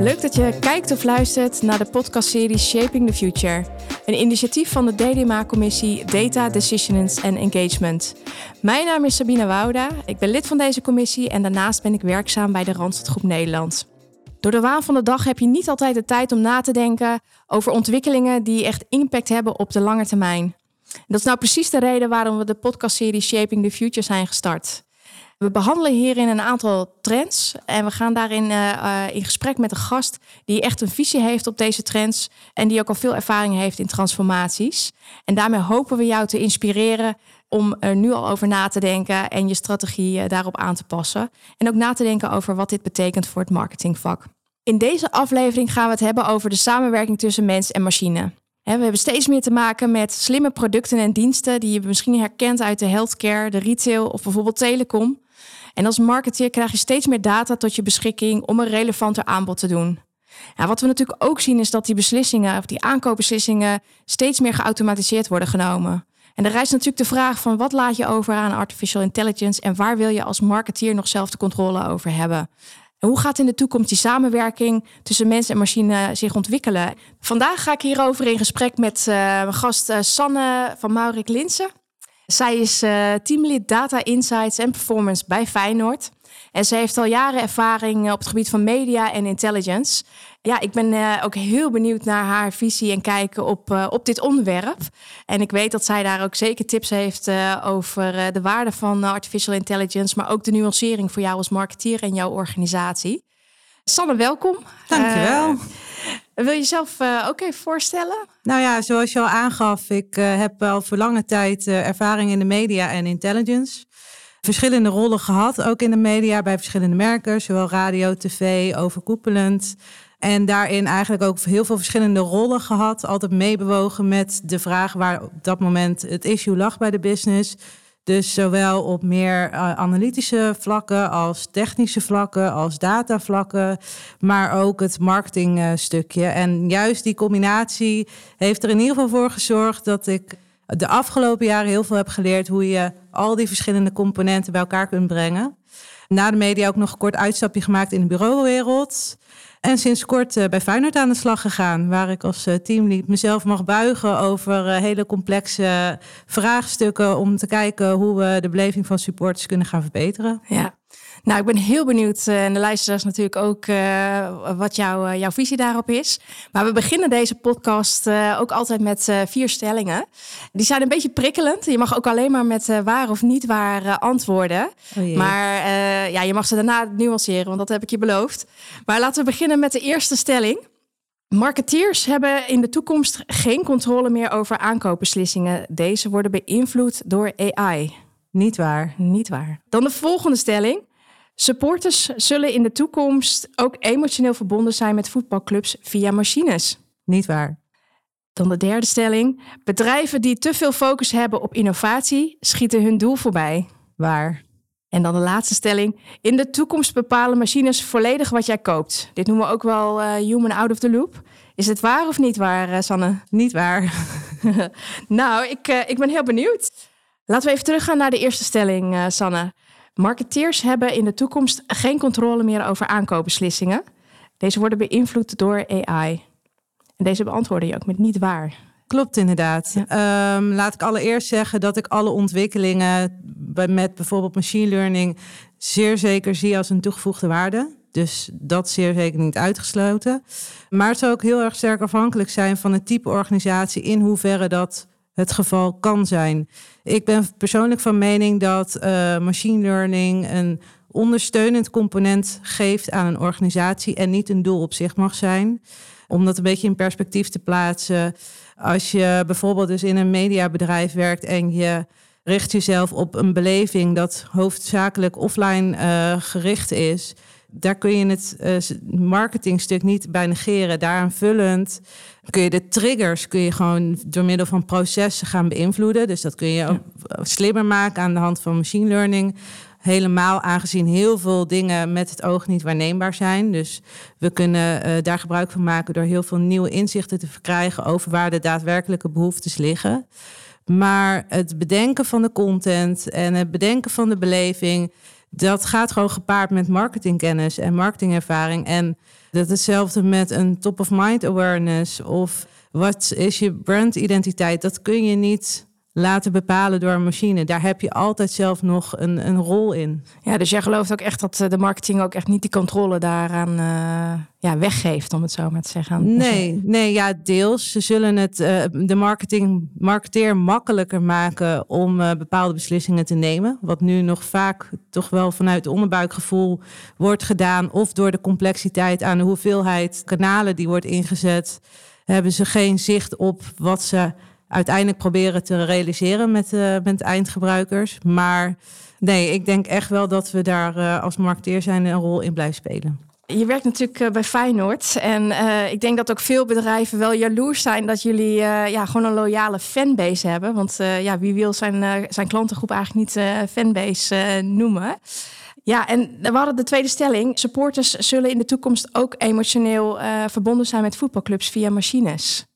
Leuk dat je kijkt of luistert naar de podcastserie Shaping the Future. Een initiatief van de DDMA-commissie Data, Decisions and Engagement. Mijn naam is Sabine Wouda, ik ben lid van deze commissie en daarnaast ben ik werkzaam bij de Randstadgroep Nederland. Door de waan van de dag heb je niet altijd de tijd om na te denken over ontwikkelingen die echt impact hebben op de lange termijn. Dat is nou precies de reden waarom we de podcastserie Shaping the Future zijn gestart. We behandelen hierin een aantal trends en we gaan daarin uh, uh, in gesprek met een gast die echt een visie heeft op deze trends en die ook al veel ervaring heeft in transformaties. En daarmee hopen we jou te inspireren om er nu al over na te denken en je strategie uh, daarop aan te passen. En ook na te denken over wat dit betekent voor het marketingvak. In deze aflevering gaan we het hebben over de samenwerking tussen mens en machine. We hebben steeds meer te maken met slimme producten en diensten die je misschien herkent uit de healthcare, de retail of bijvoorbeeld telecom. En als marketeer krijg je steeds meer data tot je beschikking om een relevanter aanbod te doen. Wat we natuurlijk ook zien is dat die beslissingen, of die aankoopbeslissingen, steeds meer geautomatiseerd worden genomen. En er rijst natuurlijk de vraag van wat laat je over aan artificial intelligence en waar wil je als marketeer nog zelf de controle over hebben? Hoe gaat in de toekomst die samenwerking tussen mens en machine zich ontwikkelen? Vandaag ga ik hierover in gesprek met uh, mijn gast uh, Sanne van Maurik Linsen. Zij is uh, teamlid Data Insights en Performance bij Feyenoord. En ze heeft al jaren ervaring op het gebied van media en intelligence. Ja, ik ben uh, ook heel benieuwd naar haar visie en kijken op, uh, op dit onderwerp. En ik weet dat zij daar ook zeker tips heeft uh, over de waarde van artificial intelligence, maar ook de nuancering voor jou als marketeer en jouw organisatie. Sanne, welkom. Dankjewel. Wil je jezelf ook even voorstellen? Nou ja, zoals je al aangaf, ik heb al voor lange tijd ervaring in de media en intelligence. Verschillende rollen gehad, ook in de media bij verschillende merken, zowel radio, tv, overkoepelend. En daarin eigenlijk ook heel veel verschillende rollen gehad. Altijd meebewogen met de vraag waar op dat moment het issue lag bij de business. Dus zowel op meer uh, analytische vlakken als technische vlakken, als datavlakken, maar ook het marketingstukje. Uh, en juist die combinatie heeft er in ieder geval voor gezorgd dat ik de afgelopen jaren heel veel heb geleerd hoe je al die verschillende componenten bij elkaar kunt brengen. Na de media ook nog een kort uitstapje gemaakt in de bureauwereld. En sinds kort uh, bij Feyenoord aan de slag gegaan, waar ik als uh, teamlead mezelf mag buigen over uh, hele complexe vraagstukken om te kijken hoe we de beleving van supporters kunnen gaan verbeteren. Ja. Nou, ik ben heel benieuwd, en de luisteraars natuurlijk ook, uh, wat jou, jouw visie daarop is. Maar we beginnen deze podcast uh, ook altijd met uh, vier stellingen. Die zijn een beetje prikkelend. Je mag ook alleen maar met waar of niet waar antwoorden. Oh maar ja, je mag ze daarna nuanceren, want dat heb ik je beloofd. Maar laten we beginnen met de eerste stelling. Marketeers hebben in de toekomst geen controle meer over aankoopbeslissingen. Deze worden beïnvloed door AI. Niet waar. Niet waar. Dan de volgende stelling. Supporters zullen in de toekomst ook emotioneel verbonden zijn met voetbalclubs via machines. Niet waar. Dan de derde stelling. Bedrijven die te veel focus hebben op innovatie schieten hun doel voorbij. Waar. En dan de laatste stelling. In de toekomst bepalen machines volledig wat jij koopt. Dit noemen we ook wel uh, human out of the loop. Is het waar of niet waar, uh, Sanne? Niet waar. nou, ik, uh, ik ben heel benieuwd. Laten we even teruggaan naar de eerste stelling, Sanne. Marketeers hebben in de toekomst geen controle meer over aankoopbeslissingen. Deze worden beïnvloed door AI. En deze beantwoorden je ook met niet waar. Klopt inderdaad. Ja. Um, laat ik allereerst zeggen dat ik alle ontwikkelingen met bijvoorbeeld machine learning zeer zeker zie als een toegevoegde waarde. Dus dat zeer zeker niet uitgesloten. Maar het zou ook heel erg sterk afhankelijk zijn van het type organisatie, in hoeverre dat het geval kan zijn. Ik ben persoonlijk van mening dat uh, machine learning een ondersteunend component geeft aan een organisatie en niet een doel op zich mag zijn. Om dat een beetje in perspectief te plaatsen. Als je bijvoorbeeld dus in een mediabedrijf werkt en je richt jezelf op een beleving dat hoofdzakelijk offline uh, gericht is daar kun je het uh, marketingstuk niet bij negeren. Daaraan kun je de triggers kun je gewoon door middel van processen gaan beïnvloeden. Dus dat kun je ook slimmer maken aan de hand van machine learning. Helemaal aangezien heel veel dingen met het oog niet waarneembaar zijn. Dus we kunnen uh, daar gebruik van maken door heel veel nieuwe inzichten te verkrijgen over waar de daadwerkelijke behoeftes liggen. Maar het bedenken van de content en het bedenken van de beleving, dat gaat gewoon gepaard met marketingkennis en marketingervaring. En dat is hetzelfde met een top-of-mind awareness of wat is je brandidentiteit. Dat kun je niet laten bepalen door een machine. Daar heb je altijd zelf nog een, een rol in. Ja, dus jij gelooft ook echt dat eh, de marketing ook echt niet die controle daaraan uh, ja, weggeeft, om het zo maar te zeggen. Nee, nee, ja, deels. Ze zullen het uh, de marketing, marketeer makkelijker maken om bepaalde beslissingen te nemen. Wat nu nog vaak toch wel vanuit het onderbuikgevoel wordt gedaan. Of door de complexiteit aan de hoeveelheid kanalen die wordt ingezet. Hebben ze geen zicht op wat ze uiteindelijk proberen te realiseren met, uh, met eindgebruikers. Maar nee, ik denk echt wel dat we daar uh, als marketeer zijn een rol in blijven spelen. Je werkt natuurlijk uh, bij Feyenoord. En ik denk dat ook veel bedrijven wel jaloers zijn dat jullie ja, gewoon een loyale fanbase hebben. Want ja, wie wil zijn, zijn klantengroep eigenlijk niet fanbase noemen? Ja, en we hadden de tweede stelling. Supporters zullen in de toekomst ook emotioneel verbonden zijn met voetbalclubs via machines.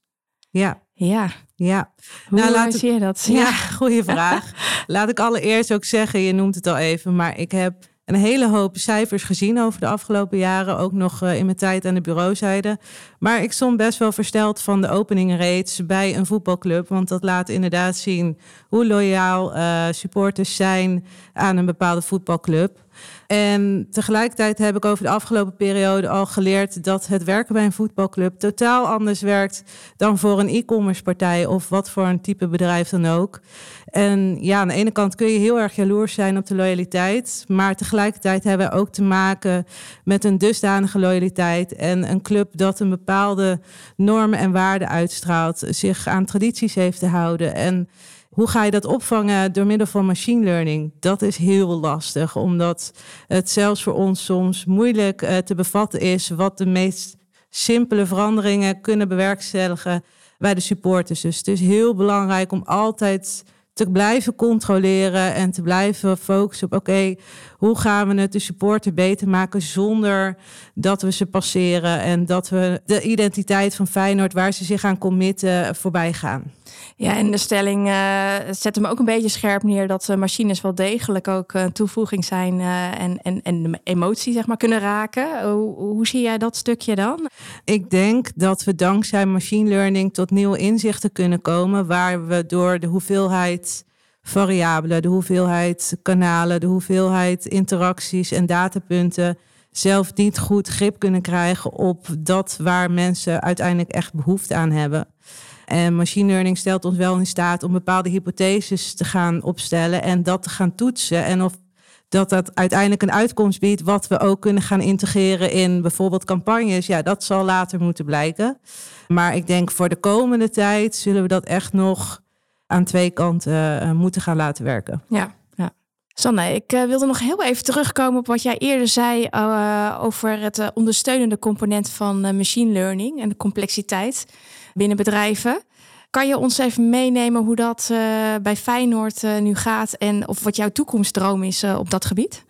Ja. Ja. Ja. Hoe nou, laat zie je dat? Ja, goede vraag. laat ik allereerst ook zeggen, je noemt het al even, maar ik heb een hele hoop cijfers gezien over de afgelopen jaren. Ook nog uh, in mijn tijd aan de bureauzijde. Maar ik stond best wel versteld van de opening rates bij een voetbalclub. Want dat laat inderdaad zien hoe loyaal uh, supporters zijn aan een bepaalde voetbalclub. En tegelijkertijd heb ik over de afgelopen periode al geleerd dat het werken bij een voetbalclub totaal anders werkt dan voor een e-commerce partij of wat voor een type bedrijf dan ook. En ja, aan de ene kant kun je heel erg jaloers zijn op de loyaliteit, maar tegelijkertijd hebben we ook te maken met een dusdanige loyaliteit en een club dat een bepaalde normen en waarden uitstraalt, zich aan tradities heeft te houden en hoe ga je dat opvangen door middel van machine learning? Dat is heel lastig, omdat het zelfs voor ons soms moeilijk uh, te bevatten is wat de meest simpele veranderingen kunnen bewerkstelligen bij de supporters. Dus het is heel belangrijk om altijd te blijven controleren en te blijven focussen op: oké, hoe gaan we het de supporter beter maken zonder dat we ze passeren en dat we de identiteit van Feyenoord, waar ze zich aan committen, voorbij gaan. Ja, en de stelling uh, zet hem ook een beetje scherp neer dat uh, machines wel degelijk ook een toevoeging zijn en, en, en de emotie zeg maar kunnen raken. Hoe, hoe zie jij dat stukje dan? Ik denk dat we dankzij machine learning tot nieuwe inzichten kunnen komen waar we door de hoeveelheid variabelen, de hoeveelheid kanalen, de hoeveelheid interacties en datapunten zelf niet goed grip kunnen krijgen op dat waar mensen uiteindelijk echt behoefte aan hebben. En machine learning stelt ons wel in staat om bepaalde hypotheses te gaan opstellen en dat te gaan toetsen. En of dat dat uiteindelijk een uitkomst biedt, wat we ook kunnen gaan integreren in bijvoorbeeld campagnes, ja, dat zal later moeten blijken. Maar ik denk voor de komende tijd zullen we dat echt nog aan twee kanten uh, moeten gaan laten werken. Ja. Sanne, ik uh, wilde nog heel even terugkomen op wat jij eerder zei uh, over het ondersteunende component van machine learning en de complexiteit binnen bedrijven. Kan je ons even meenemen hoe dat bij Feyenoord nu gaat en of wat jouw toekomstdroom is op dat gebied?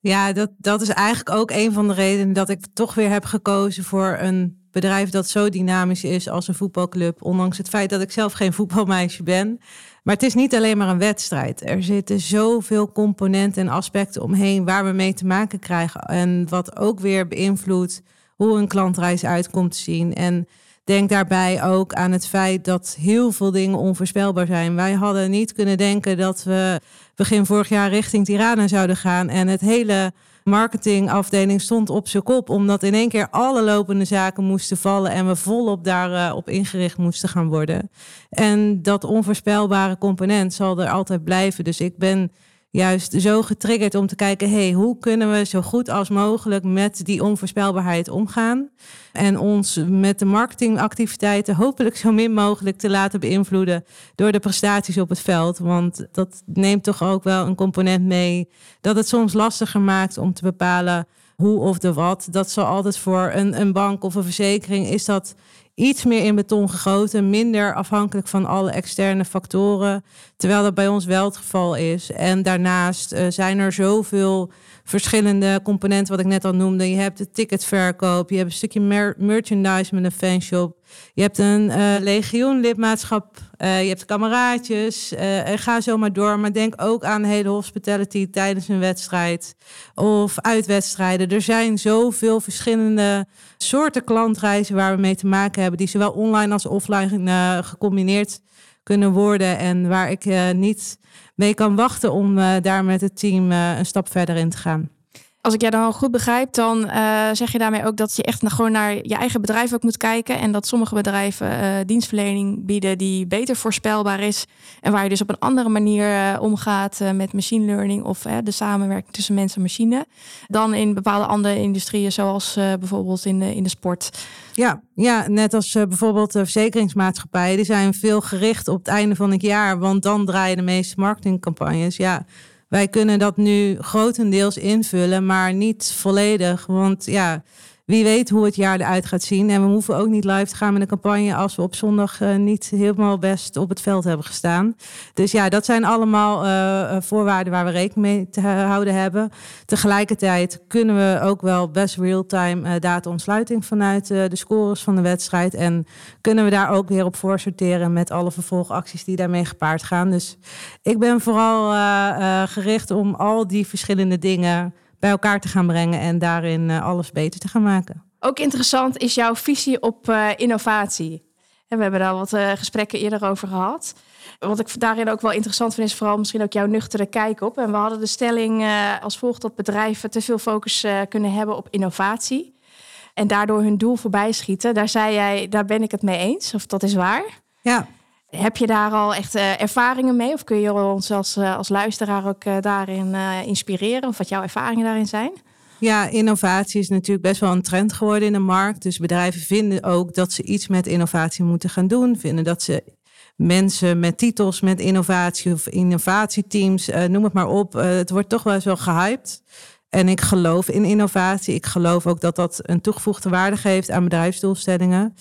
Ja, dat, dat is eigenlijk ook een van de redenen dat ik toch weer heb gekozen voor een bedrijf dat zo dynamisch is als een voetbalclub. Ondanks het feit dat ik zelf geen voetbalmeisje ben. Maar het is niet alleen maar een wedstrijd. Er zitten zoveel componenten en aspecten omheen waar we mee te maken krijgen. En wat ook weer beïnvloedt hoe een klantreis uitkomt te zien. En Denk daarbij ook aan het feit dat heel veel dingen onvoorspelbaar zijn. Wij hadden niet kunnen denken dat we begin vorig jaar richting Tirana zouden gaan en het hele marketingafdeling stond op zijn kop, omdat in één keer alle lopende zaken moesten vallen en we volop daarop uh, ingericht moesten gaan worden. En dat onvoorspelbare component zal er altijd blijven. Dus ik ben juist zo getriggerd om te kijken, hey, hoe kunnen we zo goed als mogelijk met die onvoorspelbaarheid omgaan en ons met de marketingactiviteiten hopelijk zo min mogelijk te laten beïnvloeden door de prestaties op het veld, want dat neemt toch ook wel een component mee dat het soms lastiger maakt om te bepalen hoe of de wat. Dat zal altijd voor een, een bank of een verzekering is dat iets meer in beton gegoten, minder afhankelijk van alle externe factoren, terwijl dat bij ons wel het geval is. En daarnaast uh, zijn er zoveel verschillende componenten, wat ik net al noemde. Je hebt de ticketverkoop, je hebt een stukje mer merchandise met een fanshop. Je hebt een uh, legioen lidmaatschap, je hebt kameraadjes en ga zo maar door. Maar denk ook aan hele hospitality tijdens een wedstrijd of uitwedstrijden. Er zijn zoveel verschillende soorten klantreizen waar we mee te maken hebben, die zowel online als offline gecombineerd kunnen worden en waar ik niet mee kan wachten om daar met het team een stap verder in te gaan. Als ik jij dan goed begrijp, dan uh, zeg je daarmee ook dat je echt gewoon naar je eigen bedrijf ook moet kijken. En dat sommige bedrijven uh, dienstverlening bieden die beter voorspelbaar is. En waar je dus op een andere manier uh, omgaat met machine learning of de samenwerking tussen mensen en machine. Dan in bepaalde andere industrieën, zoals bijvoorbeeld in de, in de sport. Ja, ja, net als bijvoorbeeld de verzekeringsmaatschappijen. Die zijn veel gericht op het einde van het jaar. Want dan draaien de meeste marketingcampagnes. Ja, wij kunnen dat nu grotendeels invullen, maar niet volledig. Want ja, wie weet hoe het jaar eruit gaat zien. En we hoeven ook niet live te gaan met een campagne als we op zondag uh, niet helemaal best op het veld hebben gestaan. Dus ja, dat zijn allemaal uh, voorwaarden waar we rekening mee te houden hebben. Tegelijkertijd kunnen we ook wel best real-time uh, data ontsluiting vanuit de scores van de wedstrijd. En kunnen we daar ook weer op voor sorteren met alle vervolgacties die daarmee gepaard gaan. Dus ik ben vooral gericht om al die verschillende dingen bij elkaar te gaan brengen en daarin eh, alles beter te gaan maken. Ook interessant is jouw visie op uh, innovatie. En we hebben daar wat uh, gesprekken eerder over gehad. Wat ik daarin ook wel interessant vind, is vooral misschien ook jouw nuchtere kijk op. En we hadden de stelling als volgt dat bedrijven te veel focus kunnen hebben op innovatie. En daardoor hun doel voorbij schieten. Daar zei jij, daar ben ik het mee eens. Of dat is waar? Ja, heb je daar al echt uh, ervaringen mee? Of kun je ons als, uh, als luisteraar ook uh, daarin inspireren? Of wat jouw ervaringen daarin zijn? Ja, innovatie is natuurlijk best wel een trend geworden in de markt. Dus bedrijven vinden ook dat ze iets met innovatie moeten gaan doen. Vinden dat ze mensen met titels met innovatie of innovatieteams, noem het maar op. het wordt toch wel eens wel gehyped. En ik geloof in innovatie. Ik geloof ook dat dat een toegevoegde waarde geeft aan bedrijfsdoelstellingen.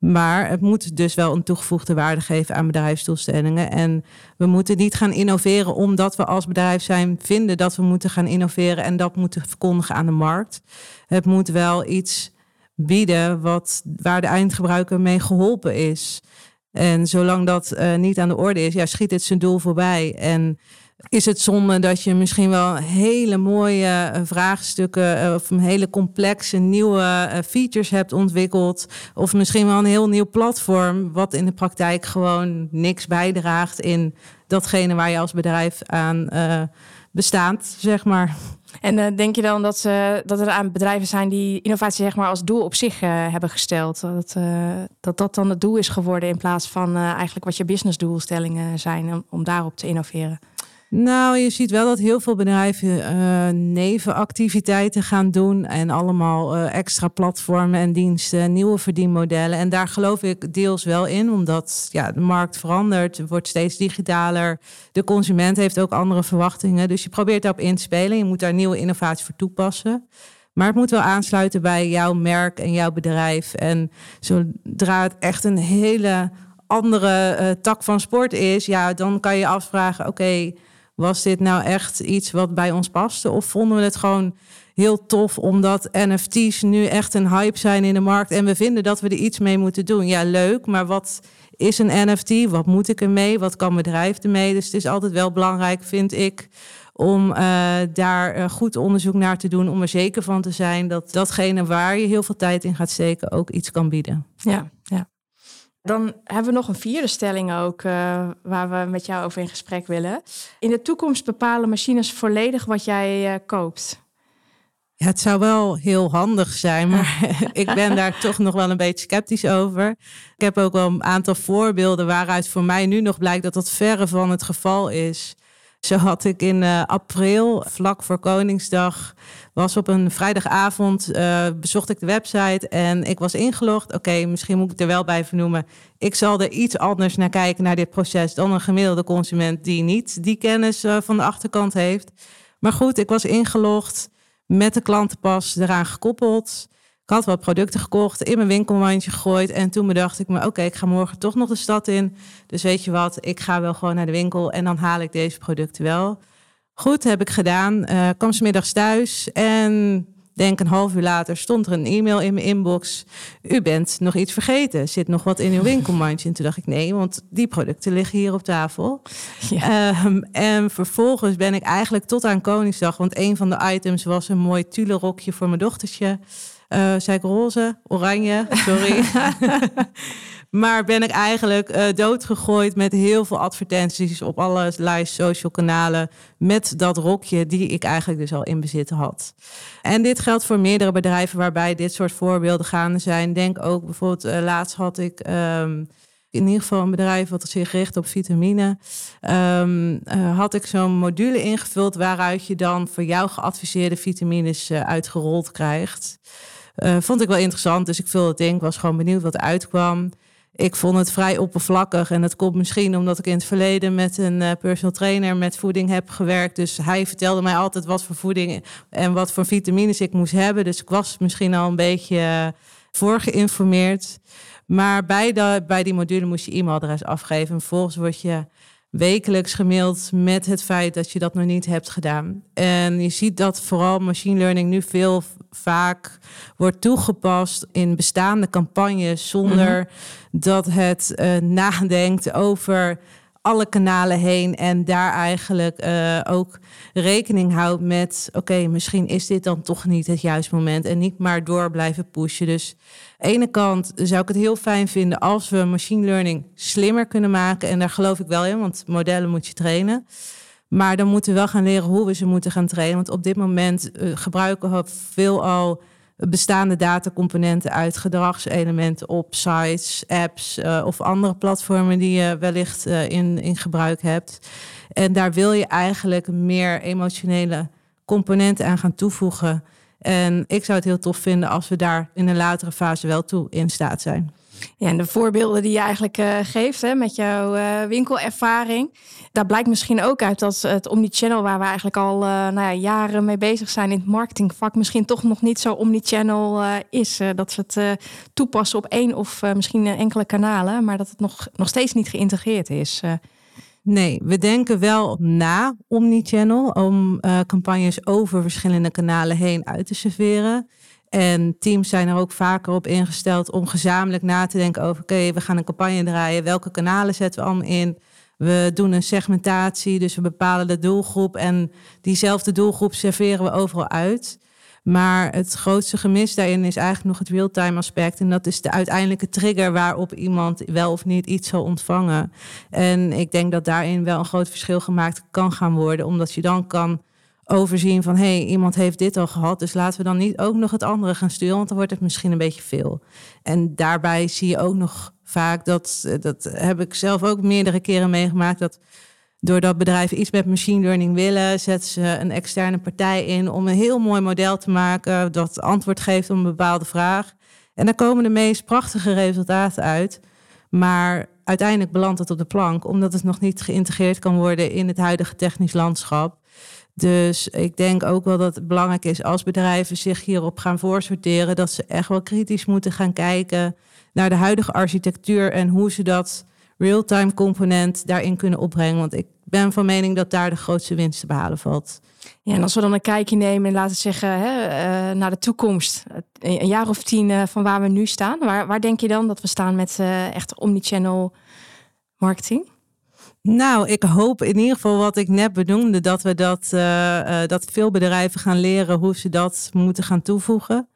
Maar het moet dus wel een toegevoegde waarde geven aan bedrijfsdoelstellingen. En we moeten niet gaan innoveren omdat we als bedrijf zijn vinden dat we moeten gaan innoveren en dat moeten verkondigen aan de markt. Het moet wel iets bieden wat, waar de eindgebruiker mee geholpen is. En zolang dat uh, niet aan de orde is, ja, schiet het zijn doel voorbij. En is het zonde dat je misschien wel hele mooie eh, vraagstukken eh, of hele complexe nieuwe eh, features hebt ontwikkeld. Of misschien wel een heel nieuw platform, wat in de praktijk gewoon niks bijdraagt in datgene waar je als bedrijf aan uh, bestaat, zeg maar. En denk je dan dat, ze, dat er aan bedrijven zijn die innovatie zeg maar, als doel op zich hebben gesteld? Dat, dat dat dan het doel is geworden in plaats van eigenlijk wat je businessdoelstellingen zijn om daarop te innoveren? Nou, je ziet wel dat heel veel bedrijven uh, nevenactiviteiten gaan doen en allemaal uh, extra platformen en diensten, nieuwe verdienmodellen. En daar geloof ik deels wel in, omdat ja, de markt verandert, wordt steeds digitaler. De consument heeft ook andere verwachtingen, dus je probeert daarop in te spelen. Je moet daar nieuwe innovatie voor toepassen. Maar het moet wel aansluiten bij jouw merk en jouw bedrijf. En zodra het echt een hele andere uh, tak van sport is, ja, dan kan je afvragen: oké. Was dit nou echt iets wat bij ons paste? Of vonden we het gewoon heel tof omdat NFT's nu echt een hype zijn in de markt en we vinden dat we er iets mee moeten doen? Ja, leuk, maar wat is een NFT? Wat moet ik ermee? Wat kan bedrijf ermee? Dus het is altijd wel belangrijk, vind ik, om uh, daar uh, goed onderzoek naar te doen. Om er zeker van te zijn dat datgene waar je heel veel tijd in gaat steken ook iets kan bieden. Ja, ja. Dan hebben we nog een vierde stelling ook, uh, waar we met jou over in gesprek willen. In de toekomst bepalen machines volledig wat jij uh, koopt. Ja, het zou wel heel handig zijn, maar ik ben daar toch nog wel een beetje sceptisch over. Ik heb ook wel een aantal voorbeelden waaruit voor mij nu nog blijkt dat dat verre van het geval is. Zo had ik in uh, april, vlak voor Koningsdag, was op een vrijdagavond, uh, bezocht ik de website en ik was ingelogd. Oké, misschien moet ik er wel bij vernoemen. Ik zal er iets anders naar kijken, naar dit proces, dan een gemiddelde consument die niet die kennis uh, van de achterkant heeft. Maar goed, ik was ingelogd met de klantenpas eraan gekoppeld. Ik had wat producten gekocht, in mijn winkelmandje gegooid. En toen bedacht ik me, oké, ik ga morgen toch nog de stad in. Dus weet je wat, ik ga wel gewoon naar de winkel en dan haal ik deze producten wel. Goed, heb ik gedaan. Uh, kwam ze middags thuis en denk een half uur later stond er een e-mail in mijn inbox. U bent nog iets vergeten. Zit nog wat in uw winkelmandje? En toen dacht ik nee, want die producten liggen hier op tafel. Ja. Ehm, en vervolgens ben ik eigenlijk tot aan Koningsdag, want een van de items was een mooi tulle rokje voor mijn dochtertje. Uh, zei ik roze, oranje, sorry. Maar ben ik eigenlijk uh, doodgegooid met heel veel advertenties op allerlei social kanalen. Met dat rokje die ik eigenlijk dus al in bezit had. En dit geldt voor meerdere bedrijven waarbij dit soort voorbeelden gaande zijn. Denk ook bijvoorbeeld, uh, laatst had ik. Um, in ieder geval een bedrijf wat zich richt op vitamine. Um, uh, had ik zo'n module ingevuld waaruit je dan voor jou geadviseerde vitamines uh, uitgerold krijgt. Uh, vond ik wel interessant, dus ik vulde het in. Ik was gewoon benieuwd wat uitkwam ik vond het vrij oppervlakkig. En dat komt misschien omdat ik in het verleden met een uh, personal trainer met voeding heb gewerkt. Dus hij vertelde mij altijd wat voor voeding en wat voor vitamines ik moest hebben. Dus ik was misschien al een beetje uh, voorgeïnformeerd. Maar bij, de, bij die module moest je e-mailadres afgeven. En vervolgens word je wekelijks gemaild met het feit dat je dat nog niet hebt gedaan. En je ziet dat vooral machine learning nu veel vaak wordt toegepast in bestaande campagnes zonder mhm. dat het uh, nadenkt over alle kanalen heen en daar eigenlijk uh, ook rekening houdt met: oké, misschien is dit dan toch niet het juiste moment en niet maar door blijven pushen. Dus de ene kant zou ik het heel fijn vinden als we machine learning slimmer kunnen maken. En daar geloof ik wel in, want modellen moet je trainen. Maar dan moeten we wel gaan leren hoe we ze moeten gaan trainen. Want op dit moment uh, gebruiken we veelal bestaande datacomponenten uit gedragselementen op sites, apps uh, of andere platformen die je wellicht uh, in, in gebruik hebt. En daar wil je eigenlijk meer emotionele componenten aan gaan toevoegen. En ik zou het heel tof vinden als we daar in een latere fase wel toe in staat zijn. Ja, en de voorbeelden die je eigenlijk uh, geeft hè, met jouw uh, winkelervaring, daar blijkt misschien ook uit dat het omnichannel, waar we eigenlijk al uh, nou ja, jaren mee bezig zijn in het marketingvak, misschien toch nog niet zo omnichannel is. dat we het toepassen op één of misschien enkele kanalen, maar dat het nog, nog steeds niet geïntegreerd is. Nee, we denken wel na omnichannel om campagnes over verschillende kanalen heen uit te serveren. En teams zijn er ook vaker op ingesteld om gezamenlijk na te denken over: oké, we gaan een campagne draaien. Welke kanalen zetten we allemaal in? We doen een segmentatie, dus we bepalen de doelgroep. En diezelfde doelgroep serveren we overal uit. Maar het grootste gemis daarin is eigenlijk nog het real-time aspect. En dat is de uiteindelijke trigger waarop iemand wel of niet iets zal ontvangen. En ik denk dat daarin wel een groot verschil gemaakt kan gaan worden, omdat je dan kan overzien van hé, hey, iemand heeft dit al gehad, dus laten we dan niet ook nog het andere gaan sturen, want dan wordt het misschien een beetje veel. En daarbij zie je ook nog vaak dat, dat heb ik zelf ook meerdere keren meegemaakt, dat doordat bedrijven iets met machine learning willen, zetten ze een externe partij in om een heel mooi model te maken dat antwoord geeft op een bepaalde vraag. En daar komen de meest prachtige resultaten uit. Maar uiteindelijk belandt het op de plank, omdat het nog niet geïntegreerd kan worden in het huidige technisch landschap. Dus ik denk ook wel dat het belangrijk is als bedrijven zich hierop gaan voorsorteren, dat ze echt wel kritisch moeten gaan kijken naar de huidige architectuur en hoe ze dat real-time component daarin kunnen opbrengen. Want ik ben van mening dat daar de grootste winst te behalen valt. Ja, en als we dan een kijkje nemen en laten zeggen hè, uh, naar de toekomst, een jaar of tien uh, van waar we nu staan, waar, waar denk je dan dat we staan met uh, echt omnichannel marketing? Nou, ik hoop in ieder geval wat ik net benoemde, dat we dat, uh, uh, dat veel bedrijven gaan leren hoe ze dat moeten gaan toevoegen.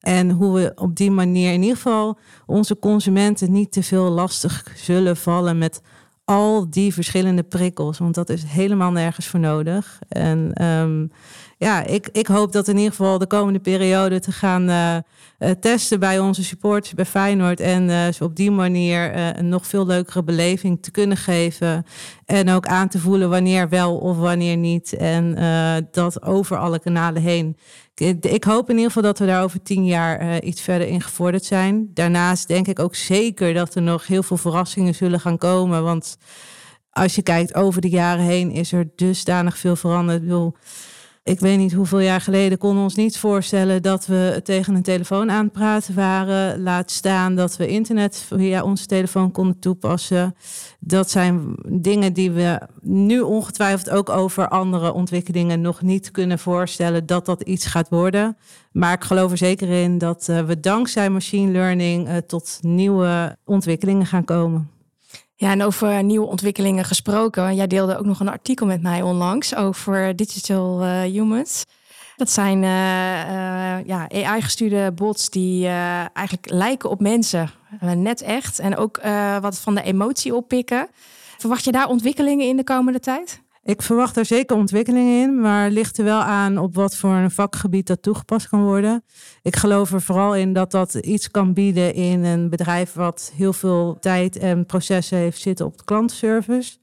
En hoe we op die manier in ieder geval onze consumenten niet te veel lastig zullen vallen met al die verschillende prikkels. Want dat is helemaal nergens voor nodig. En um, ja, ik, ik hoop dat in ieder geval de komende periode te gaan uh, uh, testen bij onze supporters bij Feyenoord. En uh, op die manier een nog veel leukere beleving te kunnen geven. En ook aan te voelen wanneer wel of wanneer niet. En dat over alle kanalen heen. Ik, ik, hoop in ieder geval dat we daar over tien jaar iets verder in gevorderd zijn. Daarnaast denk ik ook zeker dat er nog heel veel verrassingen zullen gaan komen. Want als je kijkt over de jaren heen, is er dusdanig veel veranderd. Ik ik weet niet hoeveel jaar geleden konden ons niet voorstellen dat we tegen een telefoon aan het praten waren. Laat staan dat we internet via onze telefoon konden toepassen. Dat zijn dingen die we nu ongetwijfeld ook over andere ontwikkelingen nog niet kunnen voorstellen dat dat iets gaat worden. Maar ik geloof er zeker in dat eh, we dankzij machine learning uh, tot nieuwe ontwikkelingen gaan komen. Ja, en over nieuwe ontwikkelingen gesproken. Jij deelde ook nog een artikel met mij onlangs over digital uh, humans. Dat zijn uh, uh, ja, AI-gestuurde bots die eigenlijk lijken op mensen. net echt. En ook wat van de emotie oppikken. Verwacht je daar ontwikkelingen in de komende tijd? Ik verwacht er zeker ontwikkelingen in, maar ligt er wel aan op wat voor een vakgebied dat toegepast kan worden. Ik geloof er vooral in dat dat iets kan bieden in een bedrijf wat heel veel tijd en processen heeft zitten op de klantenservice.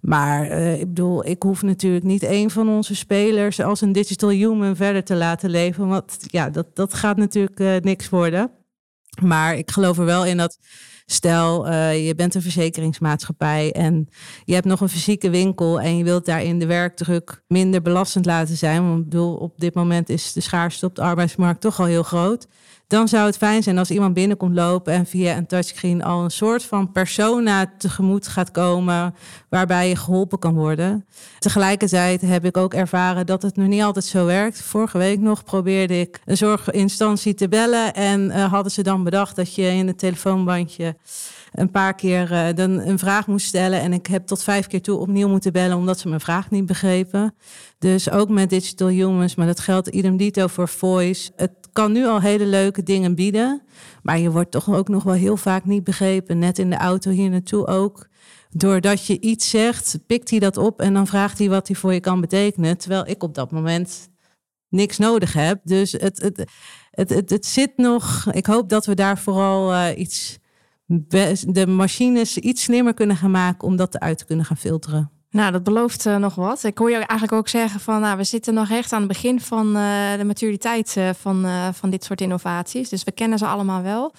Maar uh, ik bedoel, ik hoef natuurlijk niet een van onze spelers als een digital human verder te laten leven. Want ja, dat, dat gaat natuurlijk uh, niks worden. Maar ik geloof er wel in dat Stel, uh, je bent een verzekeringsmaatschappij en je hebt nog een fysieke winkel en je wilt daarin de werkdruk minder belastend laten zijn. Want op dit moment is de schaarste op de arbeidsmarkt toch al heel groot. Dan zou het fijn zijn als iemand binnenkomt lopen en via een touchscreen al een soort van persona tegemoet gaat komen waarbij je geholpen kan worden. Tegelijkertijd heb ik ook ervaren dat het nog niet altijd zo werkt. Vorige week nog probeerde ik een zorginstantie te bellen en uh, hadden ze dan bedacht dat je in het telefoonbandje een paar keer uh, dan een vraag moest stellen. En ik heb tot vijf keer toe opnieuw moeten bellen omdat ze mijn vraag niet begrepen. Dus ook met Digital Humans, maar dat geldt idem dito voor voice. Het kan nu al hele leuke dingen bieden. Maar je wordt toch ook nog wel heel vaak niet begrepen. Net in de auto hier naartoe ook. Doordat je iets zegt, pikt hij dat op en dan vraagt hij wat hij voor je kan betekenen. Terwijl ik op dat moment niks nodig heb. Dus het, het, het, het, het zit nog. Ik hoop dat we daar vooral uh, iets. De machines iets slimmer kunnen gaan maken om dat eruit te kunnen gaan filteren. Nou, dat belooft uh, nog wat. Ik hoor je eigenlijk ook zeggen van, nou, we zitten nog echt aan het begin van uh, de maturiteit uh, van, van dit soort innovaties. Dus we kennen ze allemaal wel.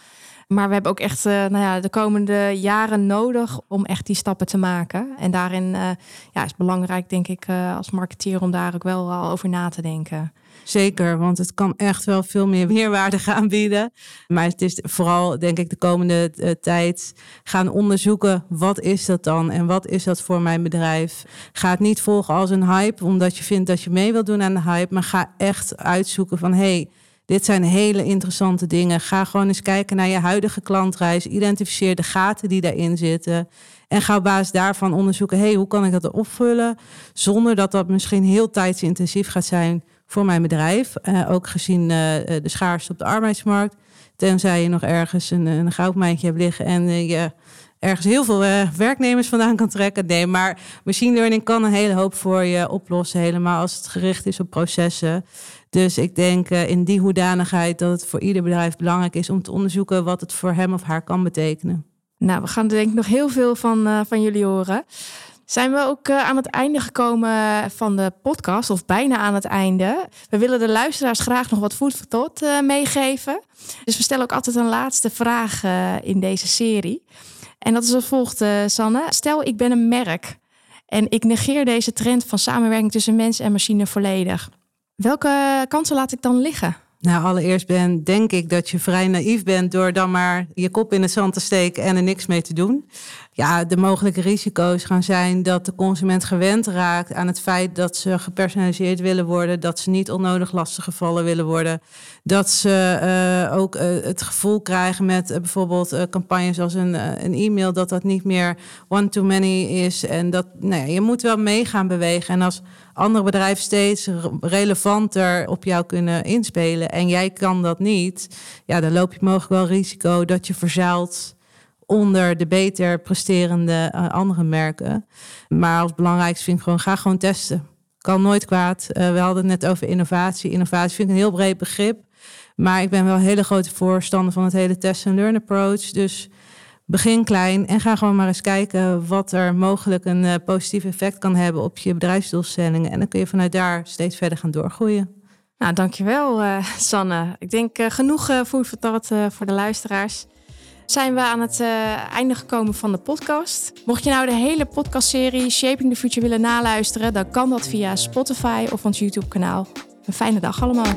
Maar we hebben ook echt nou ja, de komende jaren nodig om echt die stappen te maken. En daarin ja, is het belangrijk, denk ik, als marketeer om daar ook wel al over na te denken. Zeker, want het kan echt wel veel meer meerwaarde gaan bieden. Maar het is vooral, denk ik, de komende uh, tijd gaan onderzoeken wat is dat dan en wat is dat voor mijn bedrijf. Ga het niet volgen als een hype, omdat je vindt dat je mee wilt doen aan de hype, maar ga echt uitzoeken van hey, dit zijn hele interessante dingen. Ga gewoon eens kijken naar je huidige klantreis. Identificeer de gaten die daarin zitten. En ga op basis daarvan onderzoeken: hey, hoe kan ik dat opvullen? Zonder dat dat misschien heel tijdsintensief gaat zijn voor mijn bedrijf. Uh, ook gezien uh, de schaarste op de arbeidsmarkt. Tenzij je nog ergens een, een goudmijntje hebt liggen en uh, je ergens heel veel werknemers vandaan kan trekken. Nee, maar machine learning kan een hele hoop voor je oplossen, helemaal als het gericht is op processen. Dus ik denk in die hoedanigheid dat het voor ieder bedrijf belangrijk is om te onderzoeken wat het voor hem of haar kan betekenen. Nou, we gaan er denk ik nog heel veel van, van jullie horen. Zijn we ook aan het einde gekomen van de podcast, of bijna aan het einde. We willen de luisteraars graag nog wat food for thought meegeven. Dus we stellen ook altijd een laatste vraag in deze serie. En dat is als volgt, Sanne. Stel, ik ben een merk en ik negeer deze trend van samenwerking tussen mens en machine volledig. Welke kansen laat ik dan liggen? Nou, allereerst ben, denk ik dat je vrij naïef bent door dan maar je kop in het zand te steken en er niks mee te doen. Ja, de mogelijke risico's gaan zijn dat de consument gewend raakt aan het feit dat ze gepersonaliseerd willen worden, dat ze niet onnodig lastig gevallen willen worden, dat ze uh, ook uh, het gevoel krijgen met uh, bijvoorbeeld campagnes als een, een e-mail, dat dat niet meer one to many is en dat nou ja, je moet wel mee gaan bewegen en als andere bedrijven steeds relevanter op jou kunnen inspelen en jij kan dat niet, ja, dan loop je mogelijk wel risico dat je verzuilt onder de beter presterende uh, andere merken. Maar als belangrijkste vind ik gewoon, ga gewoon testen. Kan nooit kwaad. Uh, we hadden het net over innovatie. Innovatie vind ik een heel breed begrip. Maar ik ben wel een hele grote voorstander van het hele test en learn approach. Dus begin klein en ga gewoon maar eens kijken wat er mogelijk een uh, positief effect kan hebben op je bedrijfsdoelstellingen. En dan kun je vanuit daar steeds verder gaan doorgroeien. Nou, dankjewel uh, Sanne. Ik denk genoeg uh, voor de luisteraars. Zijn we aan het uh, einde gekomen van de podcast. Mocht je nou de hele podcastserie Shaping the Future willen naluisteren, dan kan dat via Spotify of ons YouTube-kanaal. Een fijne dag allemaal.